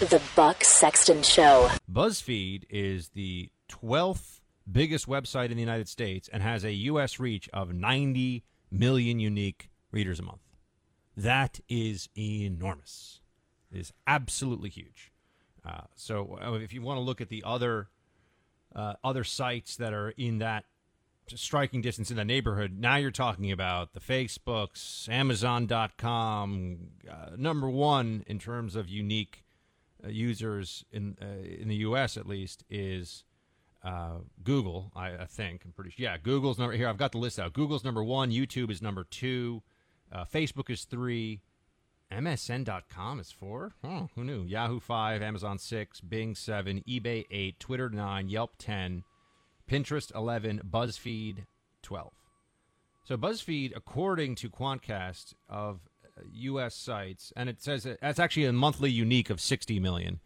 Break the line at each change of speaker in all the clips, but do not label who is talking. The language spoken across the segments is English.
The Buck Sexton Show.
BuzzFeed is the 12th biggest website in the United States and has a U.S. reach of 90 million unique readers a month. That is enormous. It is absolutely huge. Uh, so uh, if you want to look at the other uh, other sites that are in that striking distance in the neighborhood, now you're talking about the Facebooks, Amazon.com, uh, number one in terms of unique users in uh, in the U.S. at least is uh, Google. I, I, think I'm pretty sure. Yeah, Google's number here. I've got the list out. Google's number one. YouTube is number two. Uh, Facebook is three. MSN.com is four. Oh, who knew? Yahoo five. Amazon six. Bing seven. eBay eight. Twitter nine. Yelp ten. Pinterest eleven. BuzzFeed twelve. So BuzzFeed, according to Quantcast, of U.S. sites, and it says that's actually a monthly unique of 60 million,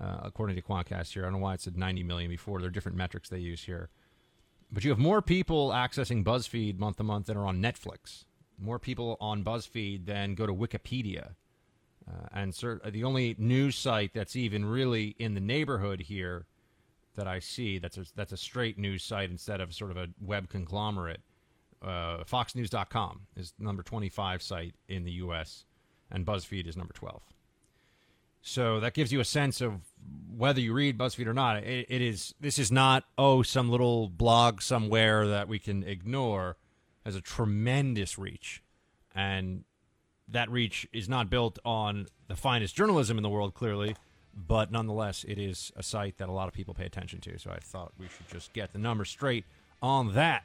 uh, according to Quantcast here. I don't know why it said 90 million before. There are different metrics they use here. But you have more people accessing BuzzFeed month to month than are on Netflix. More people on BuzzFeed than go to Wikipedia. Uh, and cert- the only news site that's even really in the neighborhood here that I see that's a, that's a straight news site instead of sort of a web conglomerate uh, FoxNews.com is number 25 site in the U.S., and BuzzFeed is number 12. So that gives you a sense of whether you read BuzzFeed or not. It, it is this is not oh some little blog somewhere that we can ignore. Has a tremendous reach, and that reach is not built on the finest journalism in the world, clearly, but nonetheless, it is a site that a lot of people pay attention to. So I thought we should just get the number straight on that.